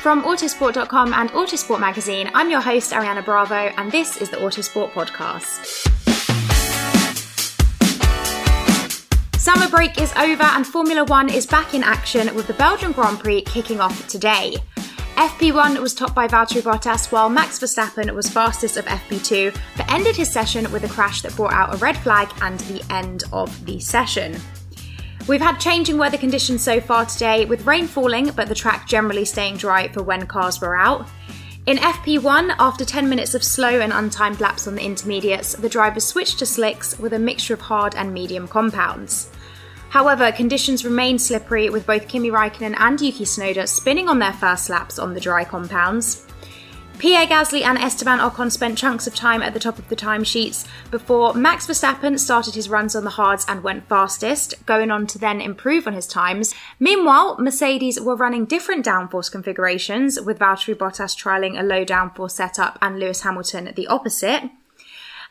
From Autosport.com and Autosport Magazine, I'm your host, Ariana Bravo, and this is the Autosport Podcast. Summer break is over and Formula One is back in action with the Belgian Grand Prix kicking off today. FP1 was topped by Valtteri Bottas while Max Verstappen was fastest of FP2 but ended his session with a crash that brought out a red flag and the end of the session. We've had changing weather conditions so far today, with rain falling, but the track generally staying dry for when cars were out. In FP1, after 10 minutes of slow and untimed laps on the intermediates, the drivers switched to slicks with a mixture of hard and medium compounds. However, conditions remain slippery with both Kimi Raikkonen and Yuki Tsunoda spinning on their first laps on the dry compounds. Pierre Gasly and Esteban Ocon spent chunks of time at the top of the timesheets before Max Verstappen started his runs on the hards and went fastest, going on to then improve on his times. Meanwhile, Mercedes were running different downforce configurations, with Valtteri Bottas trialling a low downforce setup and Lewis Hamilton the opposite.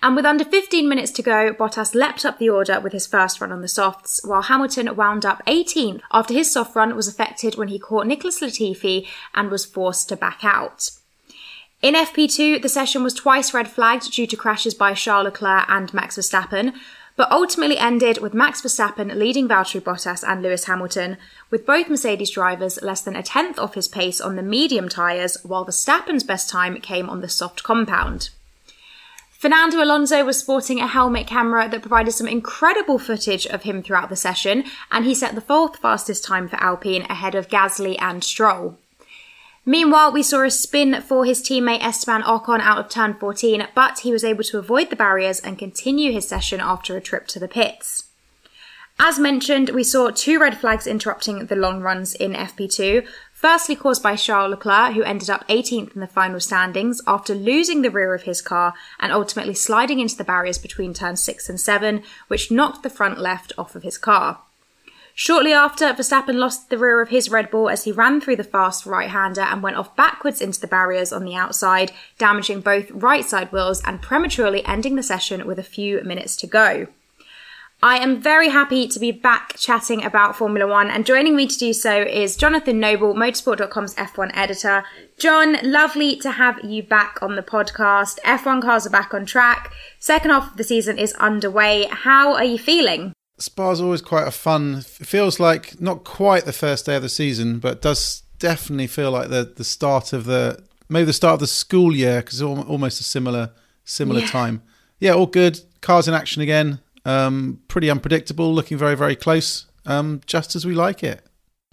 And with under 15 minutes to go, Bottas leapt up the order with his first run on the softs, while Hamilton wound up 18th after his soft run was affected when he caught Nicholas Latifi and was forced to back out. In FP2, the session was twice red flagged due to crashes by Charles Leclerc and Max Verstappen, but ultimately ended with Max Verstappen leading Valtteri Bottas and Lewis Hamilton, with both Mercedes drivers less than a tenth off his pace on the medium tyres, while Verstappen's best time came on the soft compound. Fernando Alonso was sporting a helmet camera that provided some incredible footage of him throughout the session, and he set the fourth fastest time for Alpine ahead of Gasly and Stroll. Meanwhile, we saw a spin for his teammate Esteban Ocon out of turn 14, but he was able to avoid the barriers and continue his session after a trip to the pits. As mentioned, we saw two red flags interrupting the long runs in FP2. Firstly, caused by Charles Leclerc, who ended up 18th in the final standings after losing the rear of his car and ultimately sliding into the barriers between turns 6 and 7, which knocked the front left off of his car. Shortly after, Verstappen lost the rear of his Red Bull as he ran through the fast right hander and went off backwards into the barriers on the outside, damaging both right side wheels and prematurely ending the session with a few minutes to go. I am very happy to be back chatting about Formula One, and joining me to do so is Jonathan Noble, Motorsport.com's F1 editor. John, lovely to have you back on the podcast. F1 cars are back on track. Second half of the season is underway. How are you feeling? Spa's always quite a fun. Feels like not quite the first day of the season, but does definitely feel like the the start of the maybe the start of the school year because it's almost a similar similar Yeah. time. Yeah, all good. Cars in action again. Um, pretty unpredictable. Looking very very close. Um, just as we like it.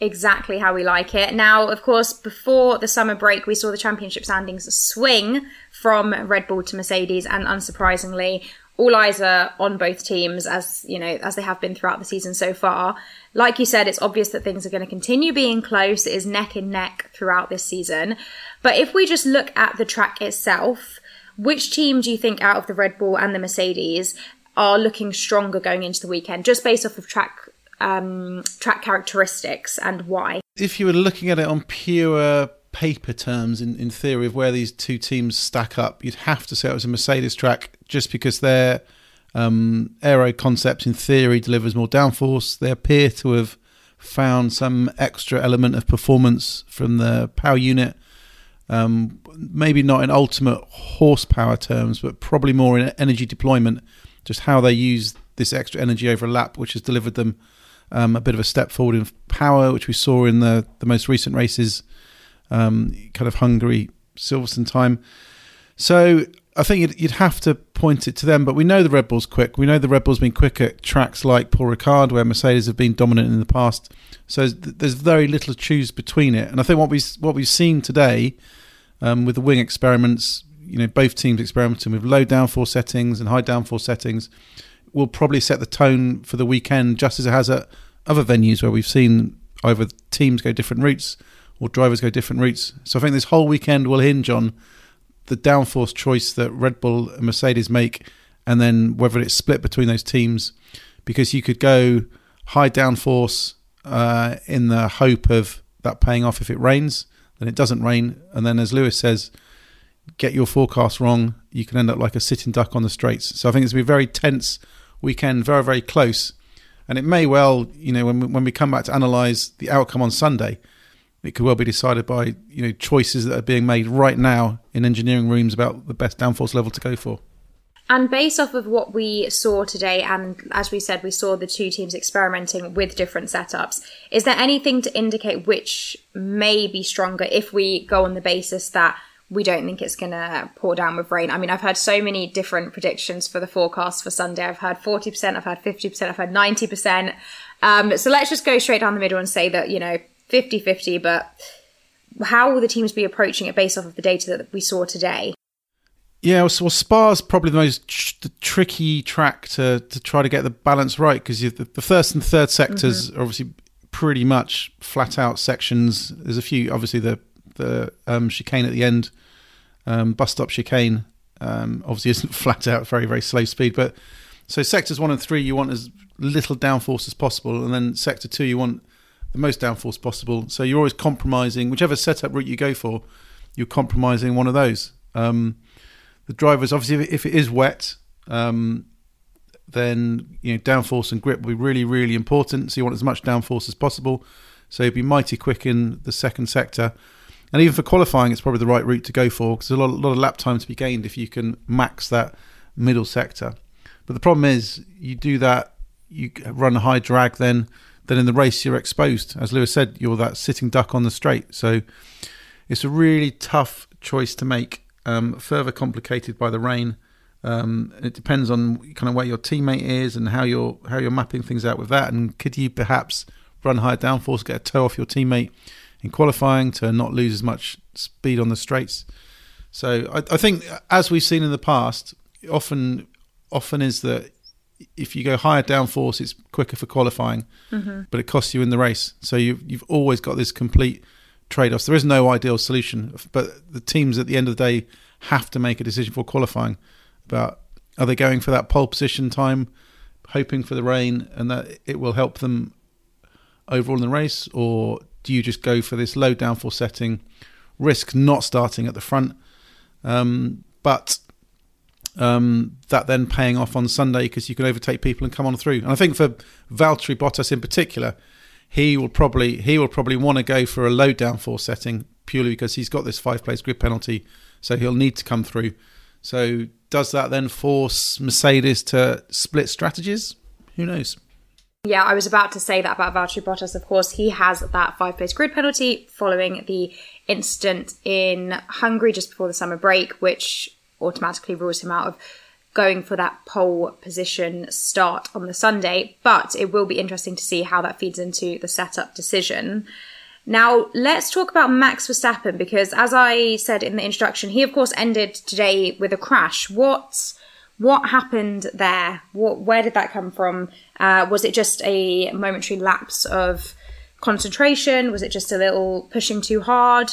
Exactly how we like it. Now, of course, before the summer break, we saw the championship standings swing from Red Bull to Mercedes, and unsurprisingly, all eyes are on both teams as you know as they have been throughout the season so far. Like you said, it's obvious that things are going to continue being close. It is neck and neck throughout this season. But if we just look at the track itself, which team do you think out of the Red Bull and the Mercedes are looking stronger going into the weekend, just based off of track um, track characteristics and why? If you were looking at it on pure paper terms, in, in theory, of where these two teams stack up, you'd have to say it was a Mercedes track just because their um, aero concept, in theory, delivers more downforce. They appear to have found some extra element of performance from the power unit. Um, maybe not in ultimate horsepower terms, but probably more in energy deployment, just how they use this extra energy over a lap, which has delivered them um, a bit of a step forward in power, which we saw in the, the most recent races, um, kind of Hungary, Silverstone time. So I think you'd, you'd, have to point it to them, but we know the Red Bull's quick. We know the Red Bull's been quick at tracks like Paul Ricard, where Mercedes have been dominant in the past. So there's very little to choose between it. And I think what we what we've seen today um, with the wing experiments, you know, both teams experimenting with low downforce settings and high downforce settings, will probably set the tone for the weekend, just as it has at other venues where we've seen either teams go different routes or drivers go different routes. So I think this whole weekend will hinge on the downforce choice that Red Bull and Mercedes make, and then whether it's split between those teams, because you could go high downforce uh, in the hope of that paying off if it rains, then it doesn't rain, and then as Lewis says, get your forecast wrong, you can end up like a sitting duck on the straights. So I think it's going to be a very tense weekend, very, very close. And it may well, you know, when we, when we come back to analyse the outcome on Sunday, it could well be decided by, you know, choices that are being made right now in engineering rooms about the best downforce level to go for. And based off of what we saw today, and as we said, we saw the two teams experimenting with different setups. Is there anything to indicate which may be stronger if we go on the basis that we don't think it's going to pour down with rain. I mean, I've heard so many different predictions for the forecast for Sunday. I've heard 40%, I've heard 50%, I've heard 90%. Um, so let's just go straight down the middle and say that, you know, 50 50, but how will the teams be approaching it based off of the data that we saw today? Yeah, well, well Spa's probably the most tr- the tricky track to, to try to get the balance right because the, the, first and third sectors mm-hmm. are obviously pretty much flat out sections. There's a few, obviously, the the um, chicane at the end, um, bus stop chicane, um, obviously isn't flat out, very, very slow speed. But so sectors one and three, you want as little downforce as possible. And then sector two, you want the most downforce possible. So you're always compromising, whichever setup route you go for, you're compromising one of those. Um, the drivers, obviously, if it is wet, um, then you know downforce and grip will be really, really important. So you want as much downforce as possible. So you'd be mighty quick in the second sector. And even for qualifying, it's probably the right route to go for because there's a lot, a lot of lap time to be gained if you can max that middle sector. But the problem is, you do that, you run a high drag, then then in the race you're exposed. As Lewis said, you're that sitting duck on the straight. So it's a really tough choice to make. Um, further complicated by the rain. Um, it depends on kind of where your teammate is and how you're how you're mapping things out with that. And could you perhaps run higher downforce, get a tow off your teammate in qualifying to not lose as much speed on the straights. So I, I think, as we've seen in the past, often often is that if you go higher downforce, it's quicker for qualifying, mm-hmm. but it costs you in the race. So you've you've always got this complete trade-offs. There is no ideal solution, but the teams at the end of the day have to make a decision for qualifying about are they going for that pole position time, hoping for the rain and that it will help them overall in the race, or do you just go for this low downforce setting, risk not starting at the front, um, but um, that then paying off on Sunday because you can overtake people and come on through. And I think for Valtteri Bottas in particular, he will probably he will probably want to go for a low downforce setting purely because he's got this five place grid penalty, so he'll need to come through. So does that then force Mercedes to split strategies? Who knows? Yeah, I was about to say that about Valtteri Bottas. Of course, he has that five place grid penalty following the incident in Hungary just before the summer break, which automatically rules him out of going for that pole position start on the Sunday, but it will be interesting to see how that feeds into the setup decision. Now, let's talk about Max Verstappen because, as I said in the introduction, he of course ended today with a crash. What what happened there? What, where did that come from? Uh, was it just a momentary lapse of concentration? Was it just a little pushing too hard?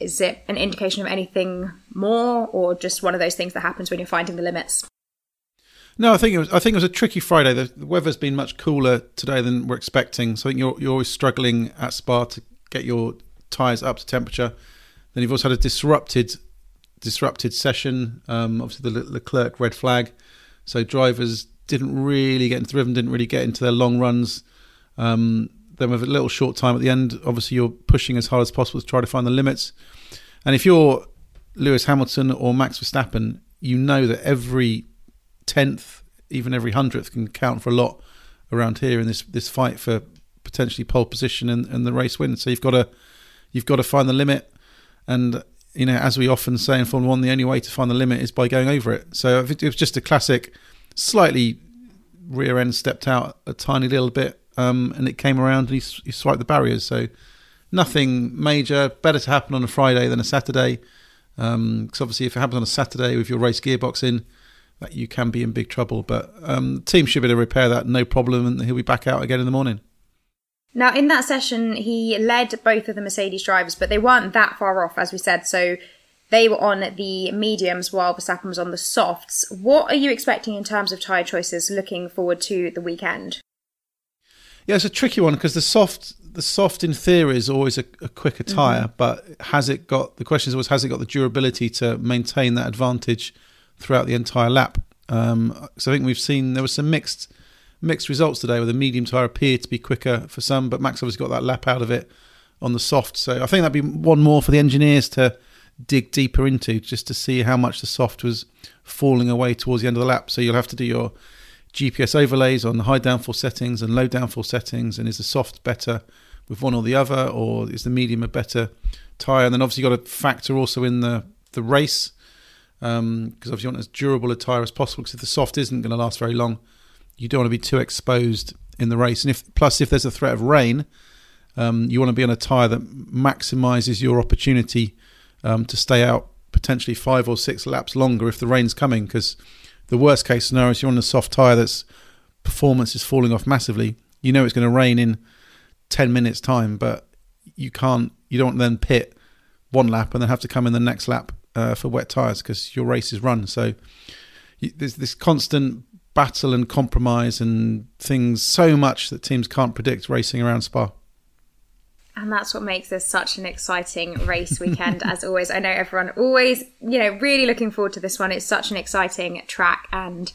Is it an indication of anything more, or just one of those things that happens when you're finding the limits? No, I think it was. I think it was a tricky Friday. The, the weather's been much cooler today than we're expecting. So I think you're you're always struggling at Spa to get your tyres up to temperature. Then you've also had a disrupted disrupted session. Um, obviously, the Leclerc red flag. So drivers didn't really get into the rhythm, didn't really get into their long runs. Um, then with a little short time at the end, obviously you're pushing as hard as possible to try to find the limits. And if you're Lewis Hamilton or Max Verstappen, you know that every tenth, even every hundredth, can count for a lot around here in this this fight for potentially pole position and, and the race win. So you've got to you've got to find the limit, and you know as we often say in Formula One, the only way to find the limit is by going over it. So it was just a classic, slightly rear end stepped out a tiny little bit, um, and it came around and he, he swiped the barriers. So nothing major. Better to happen on a Friday than a Saturday. Because um, obviously, if it happens on a Saturday with your race gearbox in, that you can be in big trouble. But um, the team should be able to repair that, no problem, and he'll be back out again in the morning. Now, in that session, he led both of the Mercedes drivers, but they weren't that far off, as we said. So they were on the mediums while Verstappen was on the softs. What are you expecting in terms of tyre choices looking forward to the weekend? Yeah, it's a tricky one because the soft, the soft in theory is always a, a quicker tire, mm-hmm. but has it got? The question is always has it got the durability to maintain that advantage throughout the entire lap? Um, so I think we've seen there was some mixed mixed results today, where the medium tyre appeared to be quicker for some, but Max obviously got that lap out of it on the soft. So I think that'd be one more for the engineers to dig deeper into, just to see how much the soft was falling away towards the end of the lap. So you'll have to do your GPS overlays on the high downforce settings and low downforce settings, and is the soft better with one or the other, or is the medium a better tyre? And then obviously you've got to factor also in the the race because um, obviously you want as durable a tyre as possible. Because if the soft isn't going to last very long, you don't want to be too exposed in the race. And if plus if there's a threat of rain, um, you want to be on a tyre that maximises your opportunity um, to stay out potentially five or six laps longer if the rain's coming. Because the worst case scenario is you're on a soft tyre that's performance is falling off massively. You know it's going to rain in ten minutes time, but you can't. You don't then pit one lap and then have to come in the next lap uh, for wet tyres because your race is run. So there's this constant battle and compromise and things so much that teams can't predict racing around Spa. And that's what makes this such an exciting race weekend, as always. I know everyone always, you know, really looking forward to this one. It's such an exciting track, and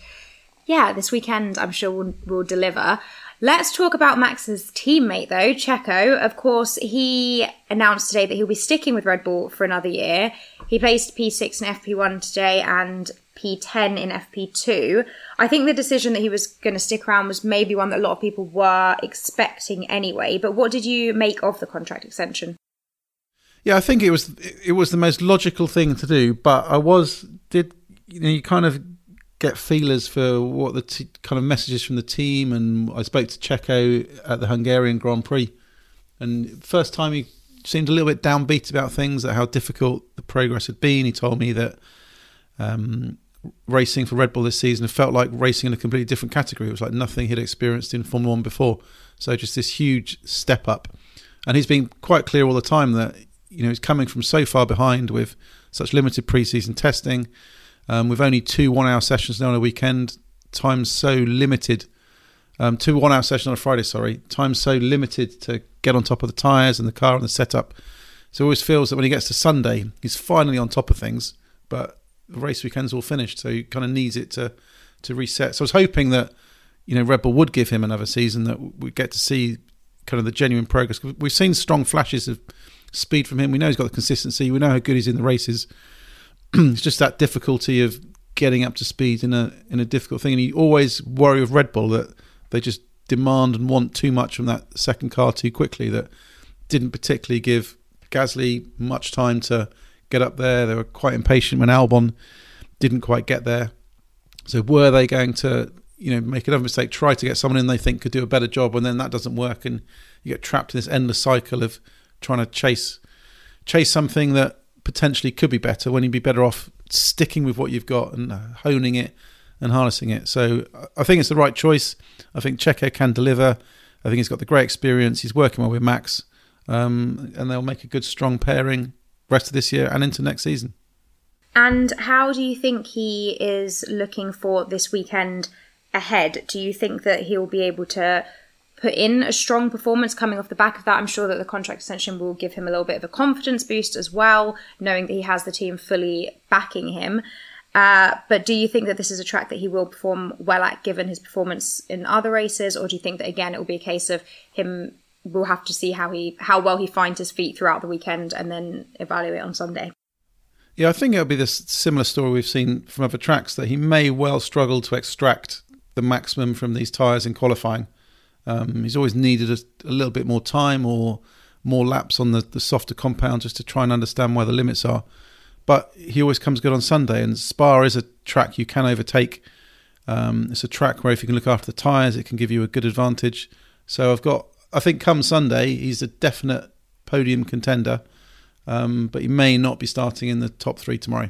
yeah, this weekend I'm sure will will deliver. Let's talk about Max's teammate though, Checo. Of course, he announced today that he'll be sticking with Red Bull for another year. He placed P6 in FP1 today and P10 in FP2. I think the decision that he was going to stick around was maybe one that a lot of people were expecting anyway. But what did you make of the contract extension? Yeah, I think it was it was the most logical thing to do. But I was did you know you kind of get feelers for what the t- kind of messages from the team, and I spoke to Checo at the Hungarian Grand Prix, and first time he seemed a little bit downbeat about things, that how difficult the progress had been. He told me that um, racing for Red Bull this season felt like racing in a completely different category. It was like nothing he'd experienced in Formula One before. So just this huge step up. And he's been quite clear all the time that you know he's coming from so far behind with such limited preseason testing, um, with only two one-hour sessions now on a weekend. Time's so limited. Um, two one-hour sessions on a Friday. Sorry, time's so limited to get on top of the tyres and the car and the setup. So he always feels that when he gets to Sunday, he's finally on top of things. But race weekend's all finished, so he kind of needs it to to reset. So I was hoping that you know Red Bull would give him another season that we get to see kind of the genuine progress. We've seen strong flashes of speed from him. We know he's got the consistency. We know how good he's in the races. it's just that difficulty of getting up to speed in a in a difficult thing. And you always worry with Red Bull that they just demand and want too much from that second car too quickly. That didn't particularly give Gasly much time to get up there. They were quite impatient when Albon didn't quite get there. So were they going to, you know, make another mistake, try to get someone in they think could do a better job, and then that doesn't work, and you get trapped in this endless cycle of trying to chase chase something that potentially could be better when you'd be better off sticking with what you've got and honing it and harnessing it. So I think it's the right choice. I think Checo can deliver. I think he's got the great experience. He's working well with Max, um, and they'll make a good, strong pairing rest of this year and into next season. And how do you think he is looking for this weekend ahead? Do you think that he'll be able to put in a strong performance coming off the back of that? I'm sure that the contract extension will give him a little bit of a confidence boost as well, knowing that he has the team fully backing him. Uh, but do you think that this is a track that he will perform well at given his performance in other races, or do you think that again it will be a case of him? We'll have to see how he how well he finds his feet throughout the weekend and then evaluate on Sunday. Yeah, I think it'll be this similar story we've seen from other tracks that he may well struggle to extract the maximum from these tyres in qualifying. Um, he's always needed a, a, little bit more time or more laps on the, the softer compound just to try and understand where the limits are. But he always comes good on Sunday, and Spa is a track you can overtake. Um, it's a track where if you can look after the tyres, it can give you a good advantage. So I've got, I think, come Sunday, he's a definite podium contender um, but he may not be starting in the top three tomorrow.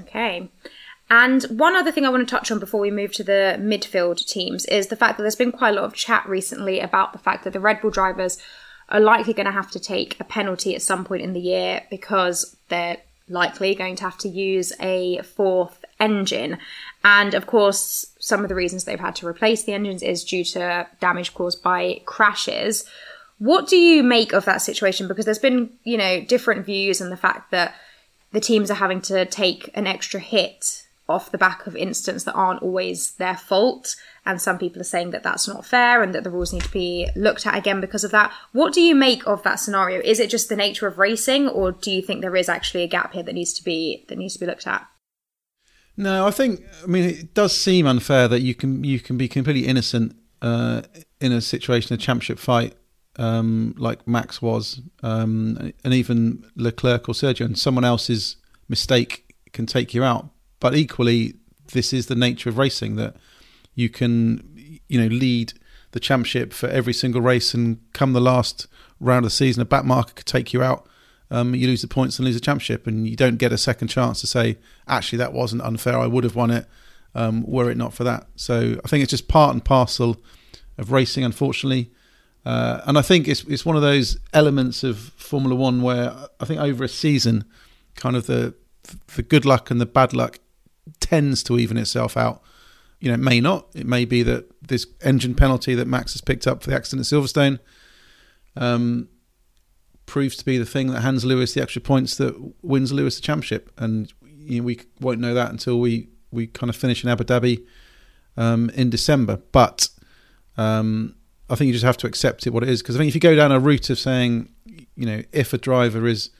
Okay. And one other thing I want to touch on before we move to the midfield teams is the fact that there's been quite a lot of chat recently about the fact that the Red Bull drivers are likely going to have to take a penalty at some point in the year because they're likely going to have to use a fourth engine. And of course, some of the reasons they've had to replace the engines is due to damage caused by crashes. What do you make of that situation? Because there's been, you know, different views and the fact that the teams are having to take an extra hit off the back of incidents that aren't always their fault. And some people are saying that that's not fair and that the rules need to be looked at again because of that. What do you make of that scenario? Is it just the nature of racing, or do you think there is actually a gap here that needs to be that needs to be looked at? No, I think. I mean, it does seem unfair that you can you can be completely innocent uh, in a situation, a championship fight, um, like Max was, um, and even Leclerc or Sergio, and someone else's mistake can take you out. But equally, this is the nature of racing that you can, you know, lead the championship for every single race, and come the last round of the season, a back marker could take you out. Um, you lose the points and lose the championship, and you don't get a second chance to say, actually, that wasn't unfair. I would have won it um, were it not for that. So I think it's just part and parcel of racing, unfortunately. Uh, and I think it's it's one of those elements of Formula One where I think over a season, kind of the the good luck and the bad luck tends to even itself out. You know, it may not. It may be that this engine penalty that Max has picked up for the accident at Silverstone um, proves to be the thing that hands Lewis the extra points that wins Lewis the championship. And you know, we won't know that until we, we kind of finish in Abu Dhabi um, in December. But um, I think you just have to accept it what it is. Because I think if you go down a route of saying, you know, if a driver is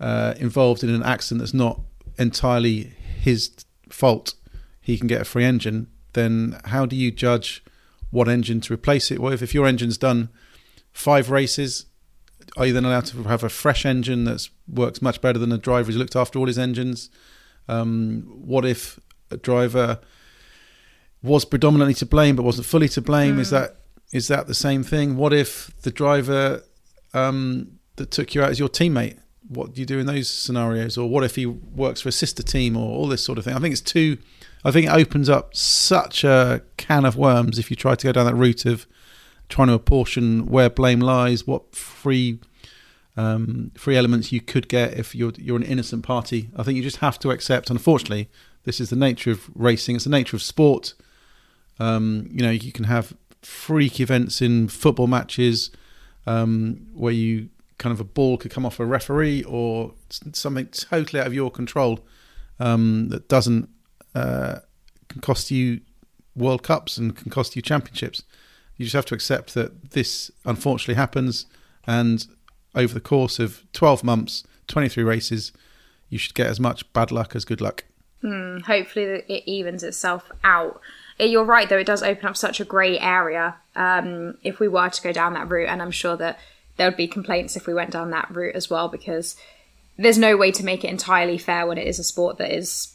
uh, involved in an accident that's not entirely his fault, he can get a free engine. Then how do you judge what engine to replace it with? If your engine's done five races, are you then allowed to have a fresh engine that works much better than a driver who's looked after all his engines? Um, what if a driver was predominantly to blame but wasn't fully to blame? Mm. Is that is that the same thing? What if the driver um, that took you out is your teammate? What do you do in those scenarios? Or what if he works for a sister team or all this sort of thing? I think it's too. I think it opens up such a can of worms if you try to go down that route of trying to apportion where blame lies, what free um, free elements you could get if you're you're an innocent party. I think you just have to accept. Unfortunately, this is the nature of racing. It's the nature of sport. Um, you know, you can have freak events in football matches um, where you kind of a ball could come off a referee or something totally out of your control um, that doesn't uh, can cost you World Cups and can cost you championships. You just have to accept that this unfortunately happens, and over the course of 12 months, 23 races, you should get as much bad luck as good luck. Mm, hopefully, it evens itself out. You're right, though, it does open up such a grey area um, if we were to go down that route, and I'm sure that there would be complaints if we went down that route as well, because there's no way to make it entirely fair when it is a sport that is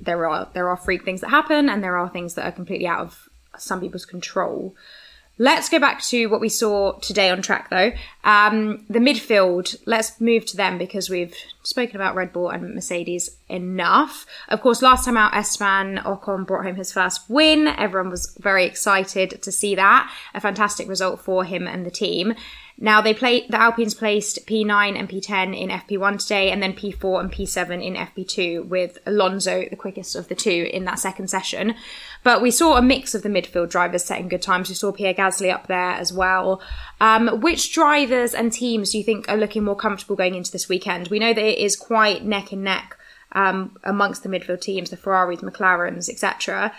there are there are freak things that happen and there are things that are completely out of some people's control. Let's go back to what we saw today on track, though. Um, the midfield, let's move to them because we've spoken about Red Bull and Mercedes enough. Of course, last time out, Esteban Ocon brought home his first win. Everyone was very excited to see that. A fantastic result for him and the team. Now they play the Alpines placed P9 and P10 in FP1 today, and then P4 and P7 in FP2, with Alonso the quickest of the two in that second session. But we saw a mix of the midfield drivers setting good times. We saw Pierre Gasly up there as well. Um, which drivers and teams do you think are looking more comfortable going into this weekend? We know that it is quite neck and neck um, amongst the midfield teams, the Ferraris, McLarens, etc.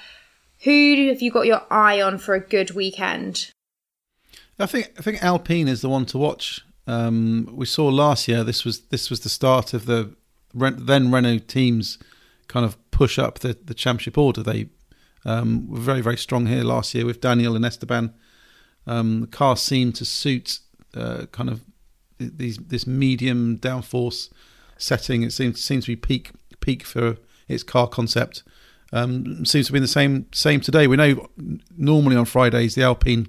Who have you got your eye on for a good weekend? I think I think Alpine is the one to watch. Um, we saw last year this was this was the start of the then Renault teams kind of push up the, the championship order. They um, were very very strong here last year with Daniel and Esteban. Um, the car seemed to suit uh, kind of these this medium downforce setting. It seems seems to be peak peak for its car concept. Um, seems to be the same same today. We know normally on Fridays the Alpine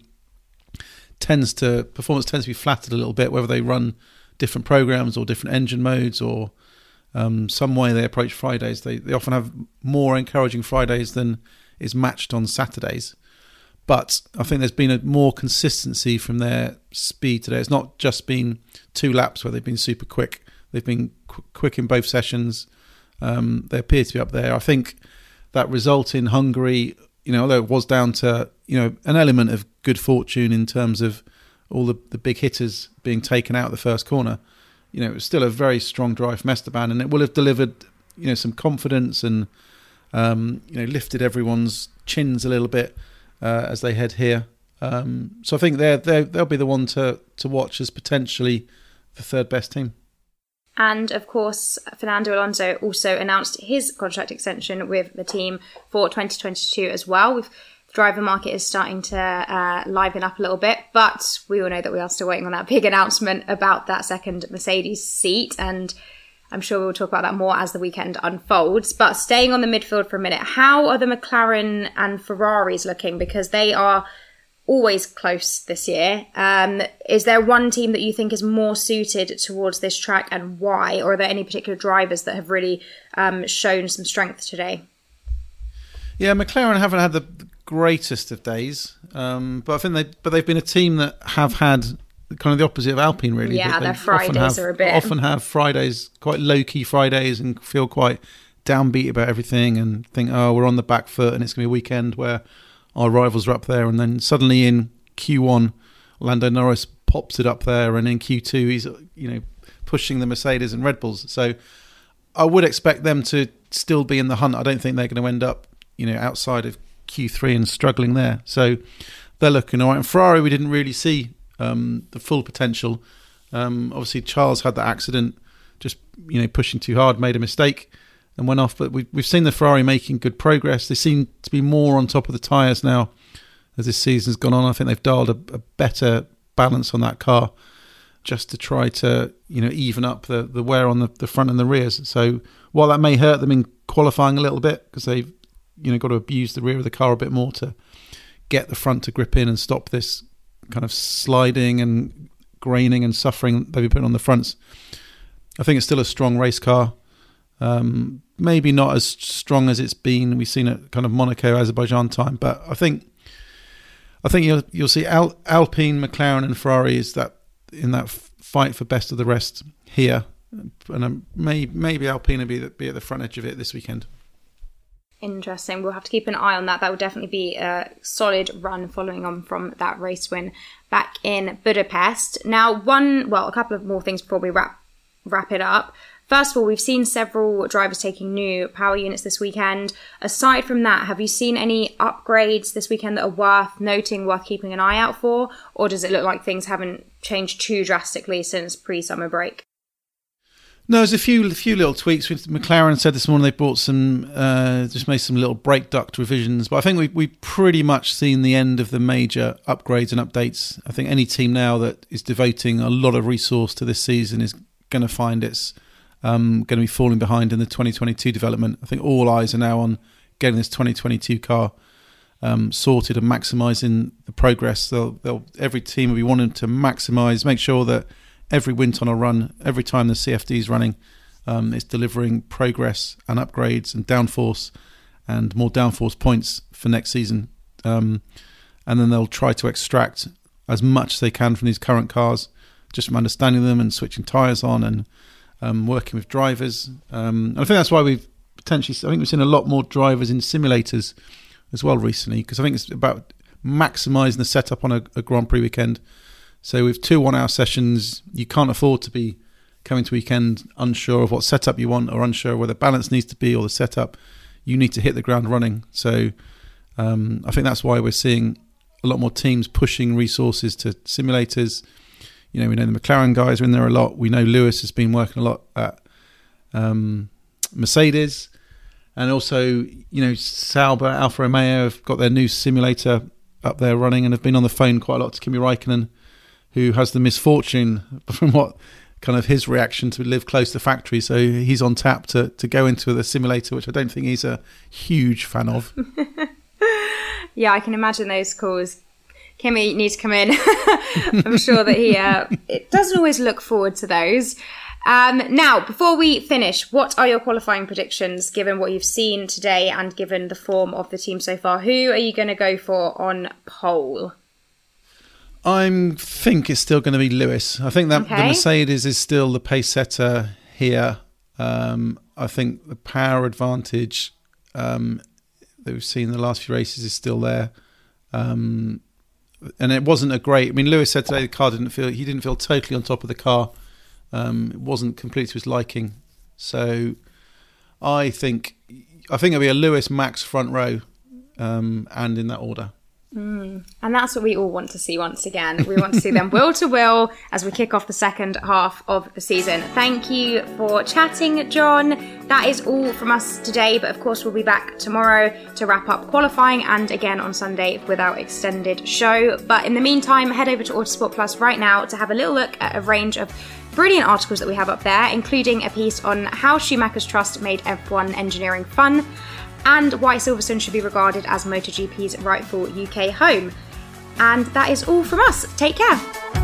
tends to performance tends to be flattered a little bit, whether they run different programs or different engine modes or um, some way they approach Fridays. They they often have more encouraging Fridays than is matched on Saturdays. But I think there's been a more consistency from their speed today. It's not just been two laps where they've been super quick. They've been qu- quick in both sessions. Um, they appear to be up there. I think that result in Hungary you know, although it was down to you know an element of good fortune in terms of all the, the big hitters being taken out the first corner, you know, it was still a very strong drive from Esteban, and it will have delivered you know some confidence and um, you know lifted everyone's chins a little bit uh, as they head here. Um, so I think they're, they they'll be the one to to watch as potentially the third best team. And of course, Fernando Alonso also announced his contract extension with the team for 2022 as well. The driver market is starting to uh, liven up a little bit, but we all know that we are still waiting on that big announcement about that second Mercedes seat. And I'm sure we'll talk about that more as the weekend unfolds. But staying on the midfield for a minute, how are the McLaren and Ferraris looking? Because they are always close this year. Um, is there one team that you think is more suited towards this track and why? Or are there any particular drivers that have really um, shown some strength today? Yeah, McLaren haven't had the greatest of days, um, but I think they but they've been a team that have had kind of the opposite of Alpine, really. Yeah, their Fridays have, are a bit often have Fridays quite low key Fridays and feel quite downbeat about everything and think, oh, we're on the back foot and it's going to be a weekend where our rivals are up there, and then suddenly in Q1, Lando Norris pops it up there, and in Q2 he's you know pushing the Mercedes and Red Bulls. So I would expect them to still be in the hunt. I don't think they're going to end up you know outside of Q3 and struggling there. So they're looking all right. And Ferrari, we didn't really see um, the full potential. Um, obviously, Charles had that accident, just you know pushing too hard, made a mistake and went off. But we, we've seen the Ferrari making good progress. They seem to be more on top of the tyres now as this season's gone on. I think they've dialed a, a, better balance on that car just to try to you know even up the, the wear on the, the front and the rears. So while that may hurt them in qualifying a little bit because they've you know got to abuse the rear of the car a bit more to get the front to grip in and stop this kind of sliding and graining and suffering they've been putting on the fronts. I think it's still a strong race car. Um, maybe not as strong as it's been. We've seen it kind of Monaco, Azerbaijan time, but I think I think you'll you'll see Al, Alpine, McLaren, and Ferrari is that in that fight for best of the rest here, and um, may, maybe Alpine will be, be at the front edge of it this weekend. Interesting. We'll have to keep an eye on that. That will definitely be a solid run following on from that race win back in Budapest. Now, one, well, a couple of more things before we wrap wrap it up. First of all, we've seen several drivers taking new power units this weekend. Aside from that, have you seen any upgrades this weekend that are worth noting, worth keeping an eye out for? Or does it look like things haven't changed too drastically since pre summer break? No, there's a few few little tweaks. McLaren said this morning they brought some, uh, just made some little brake duct revisions. But I think we we pretty much seen the end of the major upgrades and updates. I think any team now that is devoting a lot of resource to this season is going to find it's um, going to be falling behind in the 2022 development. I think all eyes are now on getting this 2022 car um, sorted and maximising the progress. They'll, they'll every team will be wanting to maximise, make sure that every wind a run, every time the CFD is running, um, it's delivering progress and upgrades and downforce and more downforce points for next season. Um, and then they'll try to extract as much as they can from these current cars, just from understanding them and switching tyres on and um, working with drivers. Um, I think that's why we've potentially, I think we've seen a lot more drivers in simulators as well recently, because I think it's about maximising the setup on a, a Grand Prix weekend so with two one hour sessions, you can't afford to be coming to weekend unsure of what setup you want or unsure where the balance needs to be or the setup. You need to hit the ground running. So um, I think that's why we're seeing a lot more teams pushing resources to simulators. You know, we know the McLaren guys are in there a lot. We know Lewis has been working a lot at um, Mercedes. And also, you know, Sauber, Alfa Romeo have got their new simulator up there running and have been on the phone quite a lot to Kimi Raikkonen who has the misfortune, from what kind of his reaction to live close to factory. So he's on tap to, to go into the simulator, which I don't think he's a huge fan of. yeah, I can imagine those calls. Kimi needs to come in. I'm sure that he uh, it doesn't always look forward to those. Um, now, before we finish, what are your qualifying predictions given what you've seen today and given the form of the team so far? Who are you going to go for on pole? I think it's still going to be Lewis. I think that okay. the Mercedes is still the pace setter here. Um, I think the power advantage um, that we've seen in the last few races is still there. Um, and it wasn't a great. I mean, Lewis said today the car didn't feel he didn't feel totally on top of the car. Um, it wasn't complete to his liking. So I think I think it'll be a Lewis Max front row, um, and in that order. Mm. And that's what we all want to see once again. We want to see them will to will as we kick off the second half of the season. Thank you for chatting, John. That is all from us today, but of course, we'll be back tomorrow to wrap up qualifying and again on Sunday with our extended show. But in the meantime, head over to Autosport Plus right now to have a little look at a range of brilliant articles that we have up there, including a piece on how Schumacher's Trust made F1 engineering fun and why Silverstone should be regarded as MotoGP's rightful UK home. And that is all from us. Take care.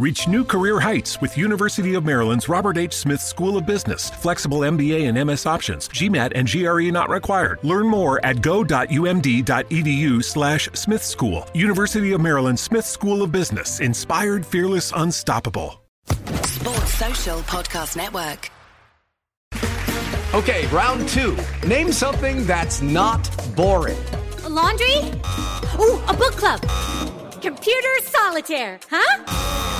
Reach new career heights with University of Maryland's Robert H. Smith School of Business. Flexible MBA and MS options. GMAT and GRE not required. Learn more at go.umd.edu slash Smith School. University of Maryland Smith School of Business. Inspired, fearless, unstoppable. Sports Social Podcast Network. Okay, round two. Name something that's not boring. A laundry? Ooh, a book club Computer solitaire, huh?